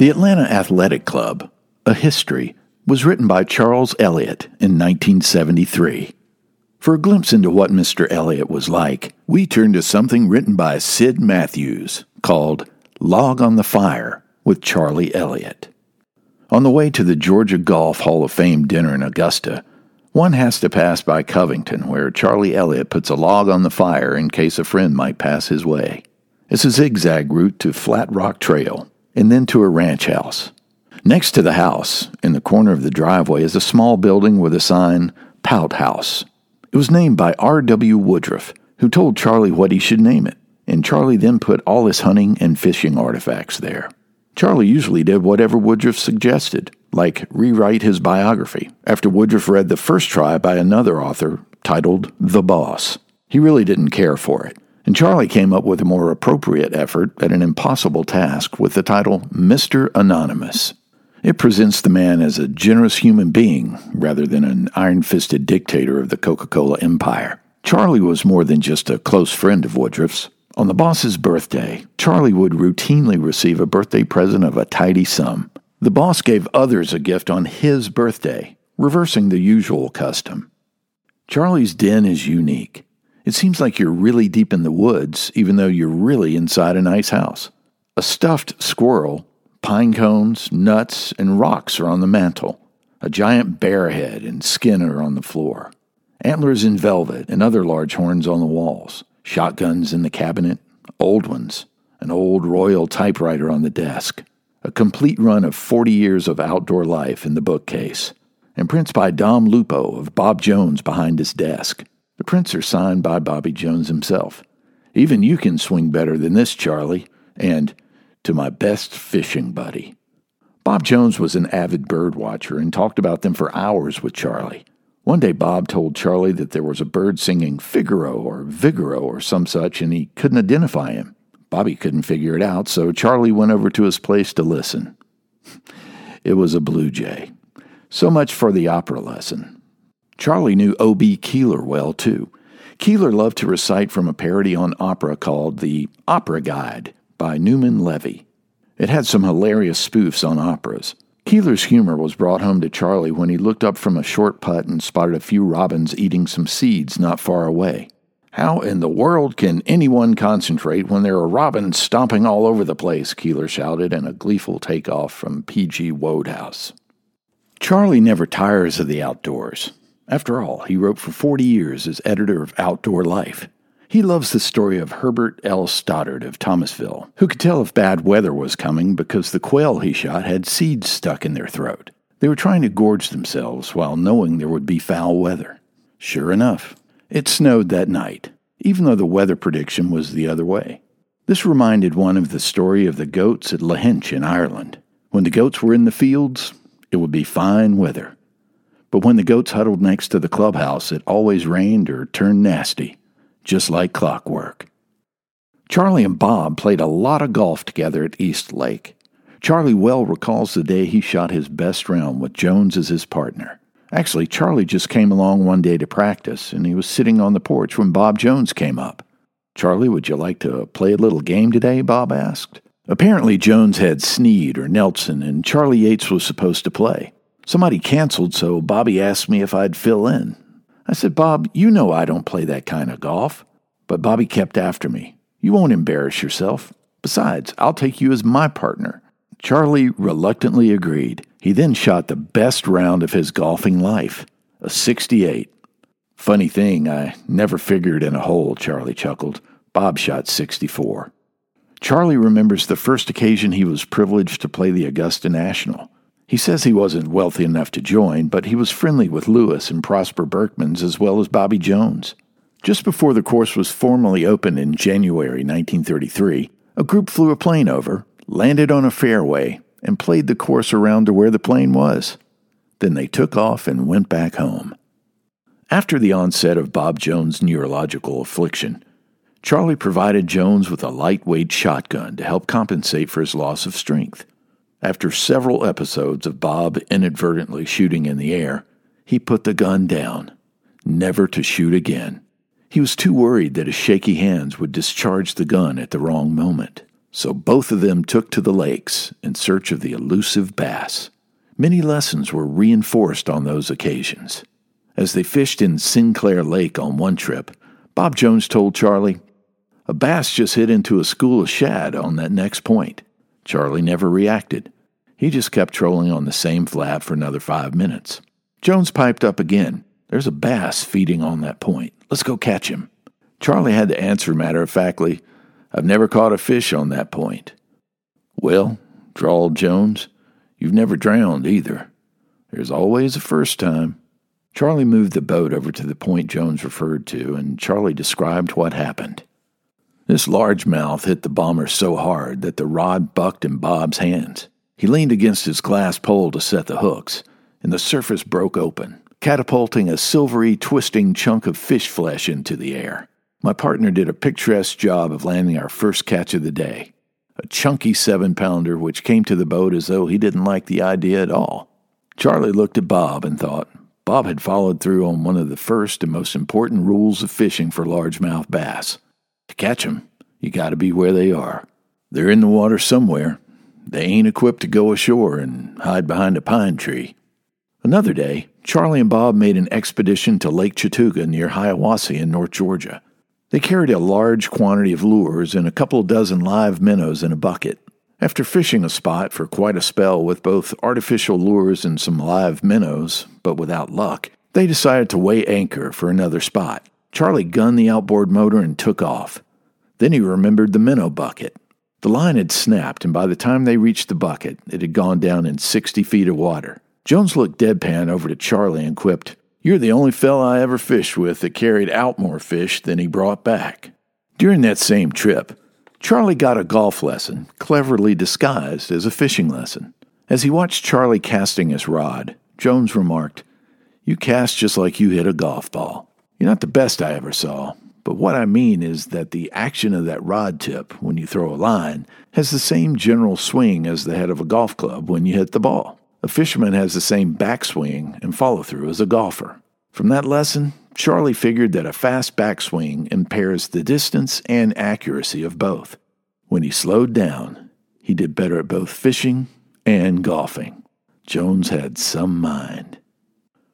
The Atlanta Athletic Club, A History, was written by Charles Elliott in 1973. For a glimpse into what Mr. Elliott was like, we turn to something written by Sid Matthews called Log on the Fire with Charlie Elliott. On the way to the Georgia Golf Hall of Fame dinner in Augusta, one has to pass by Covington, where Charlie Elliott puts a log on the fire in case a friend might pass his way. It's a zigzag route to Flat Rock Trail, and then to a ranch house. Next to the house, in the corner of the driveway, is a small building with a sign, Pout House. It was named by R.W. Woodruff, who told Charlie what he should name it, and Charlie then put all his hunting and fishing artifacts there. Charlie usually did whatever Woodruff suggested, like rewrite his biography, after Woodruff read the first try by another author titled The Boss. He really didn't care for it, and Charlie came up with a more appropriate effort at an impossible task with the title Mr. Anonymous. It presents the man as a generous human being rather than an iron fisted dictator of the Coca Cola empire. Charlie was more than just a close friend of Woodruff's. On the boss's birthday, Charlie would routinely receive a birthday present of a tidy sum. The boss gave others a gift on his birthday, reversing the usual custom. Charlie's den is unique. It seems like you're really deep in the woods, even though you're really inside a nice house. A stuffed squirrel, pine cones, nuts, and rocks are on the mantel. A giant bear head and skin are on the floor. Antlers in velvet and other large horns on the walls. Shotguns in the cabinet, old ones. An old royal typewriter on the desk. A complete run of 40 years of outdoor life in the bookcase. And prints by Dom Lupo of Bob Jones behind his desk. The prints are signed by Bobby Jones himself. Even you can swing better than this, Charlie. And to my best fishing buddy. Bob Jones was an avid bird watcher and talked about them for hours with Charlie. One day, Bob told Charlie that there was a bird singing Figaro or Vigoro or some such, and he couldn't identify him. Bobby couldn't figure it out, so Charlie went over to his place to listen. it was a blue jay. So much for the opera lesson. Charlie knew O.B. Keeler well, too. Keeler loved to recite from a parody on opera called The Opera Guide by Newman Levy. It had some hilarious spoofs on operas. Keeler's humor was brought home to Charlie when he looked up from a short putt and spotted a few robins eating some seeds not far away. How in the world can anyone concentrate when there are robins stomping all over the place? Keeler shouted in a gleeful takeoff from P.G. Wodehouse. Charlie never tires of the outdoors. After all, he wrote for 40 years as editor of Outdoor Life. He loves the story of Herbert L. Stoddard of Thomasville, who could tell if bad weather was coming because the quail he shot had seeds stuck in their throat. They were trying to gorge themselves while knowing there would be foul weather. Sure enough, it snowed that night, even though the weather prediction was the other way. This reminded one of the story of the goats at Lahinch in Ireland. When the goats were in the fields, it would be fine weather. But when the goats huddled next to the clubhouse, it always rained or turned nasty, just like clockwork. Charlie and Bob played a lot of golf together at East Lake. Charlie well recalls the day he shot his best round with Jones as his partner. Actually, Charlie just came along one day to practice, and he was sitting on the porch when Bob Jones came up. Charlie, would you like to play a little game today? Bob asked. Apparently, Jones had Snead or Nelson, and Charlie Yates was supposed to play. Somebody canceled, so Bobby asked me if I'd fill in. I said, Bob, you know I don't play that kind of golf. But Bobby kept after me. You won't embarrass yourself. Besides, I'll take you as my partner. Charlie reluctantly agreed. He then shot the best round of his golfing life, a 68. Funny thing, I never figured in a hole, Charlie chuckled. Bob shot 64. Charlie remembers the first occasion he was privileged to play the Augusta National. He says he wasn't wealthy enough to join, but he was friendly with Lewis and Prosper Berckmans as well as Bobby Jones. Just before the course was formally opened in January 1933, a group flew a plane over, landed on a fairway, and played the course around to where the plane was. Then they took off and went back home. After the onset of Bob Jones' neurological affliction, Charlie provided Jones with a lightweight shotgun to help compensate for his loss of strength. After several episodes of Bob inadvertently shooting in the air, he put the gun down, never to shoot again. He was too worried that his shaky hands would discharge the gun at the wrong moment. So both of them took to the lakes in search of the elusive bass. Many lessons were reinforced on those occasions. As they fished in Sinclair Lake on one trip, Bob Jones told Charlie, A bass just hit into a school of shad on that next point. Charlie never reacted. He just kept trolling on the same flat for another five minutes. Jones piped up again. There's a bass feeding on that point. Let's go catch him. Charlie had to answer matter of factly, I've never caught a fish on that point. Well, drawled Jones, you've never drowned either. There's always a first time. Charlie moved the boat over to the point Jones referred to, and Charlie described what happened. This largemouth hit the bomber so hard that the rod bucked in Bob's hands. He leaned against his glass pole to set the hooks, and the surface broke open, catapulting a silvery, twisting chunk of fish flesh into the air. My partner did a picturesque job of landing our first catch of the day a chunky seven pounder which came to the boat as though he didn't like the idea at all. Charlie looked at Bob and thought Bob had followed through on one of the first and most important rules of fishing for largemouth bass. To catch 'em, you gotta be where they are. They're in the water somewhere. They ain't equipped to go ashore and hide behind a pine tree. Another day, Charlie and Bob made an expedition to Lake Chattooga near Hiawassee in North Georgia. They carried a large quantity of lures and a couple dozen live minnows in a bucket. After fishing a spot for quite a spell with both artificial lures and some live minnows, but without luck, they decided to weigh anchor for another spot. Charlie gunned the outboard motor and took off. Then he remembered the minnow bucket. The line had snapped, and by the time they reached the bucket, it had gone down in 60 feet of water. Jones looked deadpan over to Charlie and quipped, you're the only fella I ever fished with that carried out more fish than he brought back. During that same trip, Charlie got a golf lesson, cleverly disguised as a fishing lesson. As he watched Charlie casting his rod, Jones remarked, You cast just like you hit a golf ball. You're not the best I ever saw, but what I mean is that the action of that rod tip when you throw a line has the same general swing as the head of a golf club when you hit the ball. A fisherman has the same backswing and follow through as a golfer. From that lesson, Charlie figured that a fast backswing impairs the distance and accuracy of both. When he slowed down, he did better at both fishing and golfing. Jones had some mind.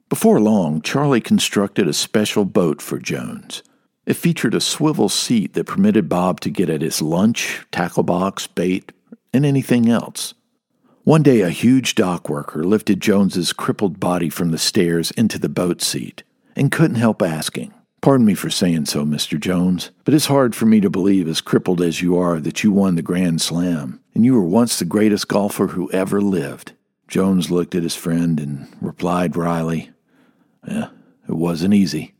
Before long, Charlie constructed a special boat for Jones. It featured a swivel seat that permitted Bob to get at his lunch, tackle box, bait, and anything else. One day, a huge dock worker lifted Jones's crippled body from the stairs into the boat seat and couldn't help asking, Pardon me for saying so, Mr. Jones, but it's hard for me to believe, as crippled as you are, that you won the Grand Slam, and you were once the greatest golfer who ever lived. Jones looked at his friend and replied wryly, eh, It wasn't easy.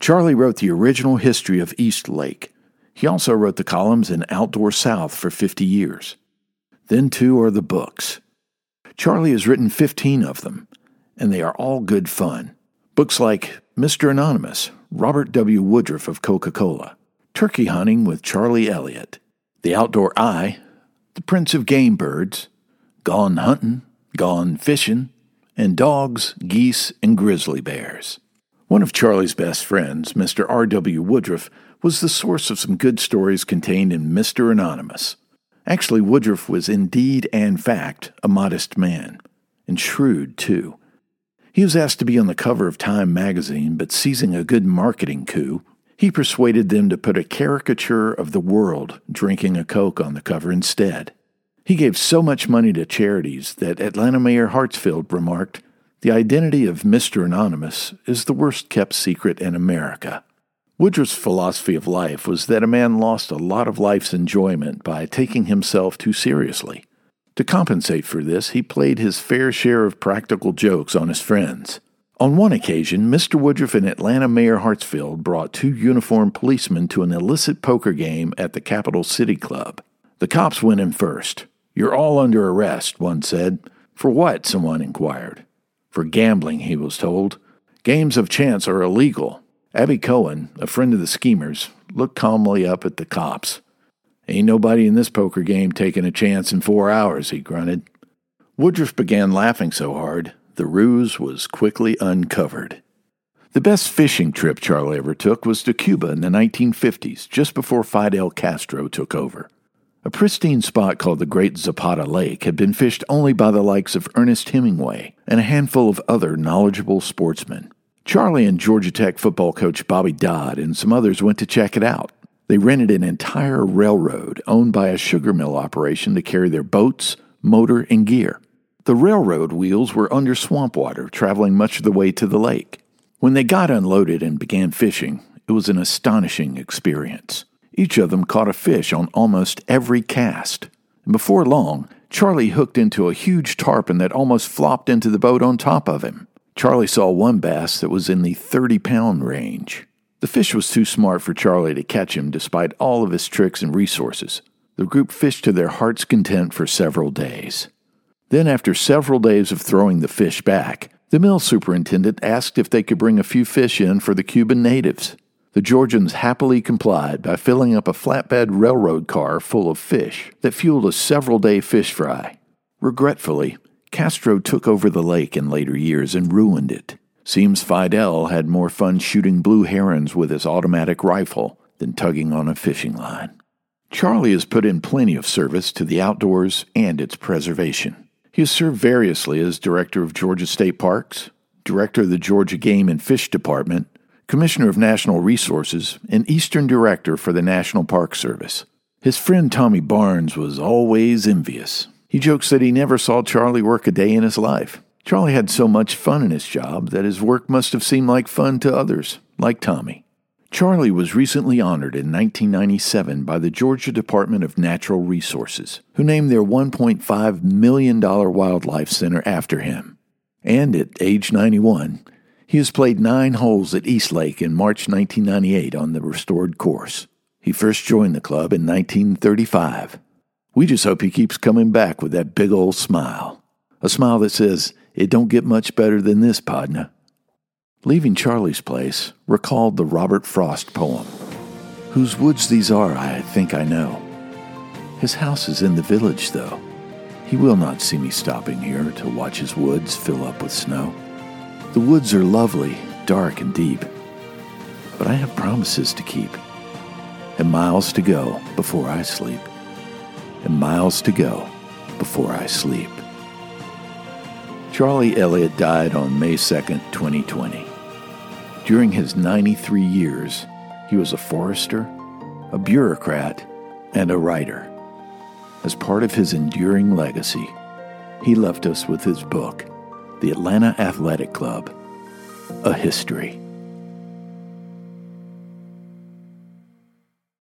Charlie wrote the original history of East Lake. He also wrote the columns in Outdoor South for 50 years. Then, too, are the books. Charlie has written 15 of them, and they are all good fun. Books like Mr. Anonymous, Robert W. Woodruff of Coca Cola, Turkey Hunting with Charlie Elliott, The Outdoor Eye, The Prince of Game Birds, Gone Hunting, Gone Fishing, and Dogs, Geese, and Grizzly Bears. One of Charlie's best friends, Mr. R. W. Woodruff, was the source of some good stories contained in Mr. Anonymous. Actually, Woodruff was indeed and fact a modest man, and shrewd, too. He was asked to be on the cover of Time magazine, but seizing a good marketing coup, he persuaded them to put a caricature of the world drinking a Coke on the cover instead. He gave so much money to charities that Atlanta Mayor Hartsfield remarked, The identity of Mr. Anonymous is the worst kept secret in America. Woodruff's philosophy of life was that a man lost a lot of life's enjoyment by taking himself too seriously. To compensate for this, he played his fair share of practical jokes on his friends. On one occasion, Mr. Woodruff and Atlanta Mayor Hartsfield brought two uniformed policemen to an illicit poker game at the Capital City Club. The cops went in first. You're all under arrest, one said. For what? someone inquired. For gambling, he was told. Games of chance are illegal. Abby Cohen, a friend of the schemers, looked calmly up at the cops. Ain't nobody in this poker game taking a chance in four hours, he grunted. Woodruff began laughing so hard, the ruse was quickly uncovered. The best fishing trip Charlie ever took was to Cuba in the 1950s, just before Fidel Castro took over. A pristine spot called the Great Zapata Lake had been fished only by the likes of Ernest Hemingway and a handful of other knowledgeable sportsmen. Charlie and Georgia Tech football coach Bobby Dodd and some others went to check it out. They rented an entire railroad owned by a sugar mill operation to carry their boats, motor, and gear. The railroad wheels were under swamp water, traveling much of the way to the lake. When they got unloaded and began fishing, it was an astonishing experience. Each of them caught a fish on almost every cast. And before long, Charlie hooked into a huge tarpon that almost flopped into the boat on top of him. Charlie saw one bass that was in the 30 pound range. The fish was too smart for Charlie to catch him despite all of his tricks and resources. The group fished to their heart's content for several days. Then, after several days of throwing the fish back, the mill superintendent asked if they could bring a few fish in for the Cuban natives. The Georgians happily complied by filling up a flatbed railroad car full of fish that fueled a several day fish fry. Regretfully, Castro took over the lake in later years and ruined it. Seems Fidel had more fun shooting blue herons with his automatic rifle than tugging on a fishing line. Charlie has put in plenty of service to the outdoors and its preservation. He has served variously as director of Georgia State Parks, director of the Georgia Game and Fish Department, commissioner of National Resources, and eastern director for the National Park Service. His friend Tommy Barnes was always envious. He jokes that he never saw Charlie work a day in his life. Charlie had so much fun in his job that his work must have seemed like fun to others, like Tommy. Charlie was recently honored in 1997 by the Georgia Department of Natural Resources, who named their $1.5 million wildlife center after him. And at age 91, he has played nine holes at East Lake in March 1998 on the restored course. He first joined the club in 1935 we just hope he keeps coming back with that big old smile. A smile that says, It don't get much better than this, Podna. Leaving Charlie's place recalled the Robert Frost poem. Whose woods these are, I think I know. His house is in the village, though. He will not see me stopping here to watch his woods fill up with snow. The woods are lovely, dark, and deep. But I have promises to keep, and miles to go before I sleep and miles to go before I sleep. Charlie Elliott died on May 2nd, 2020. During his 93 years, he was a forester, a bureaucrat, and a writer. As part of his enduring legacy, he left us with his book, The Atlanta Athletic Club A History.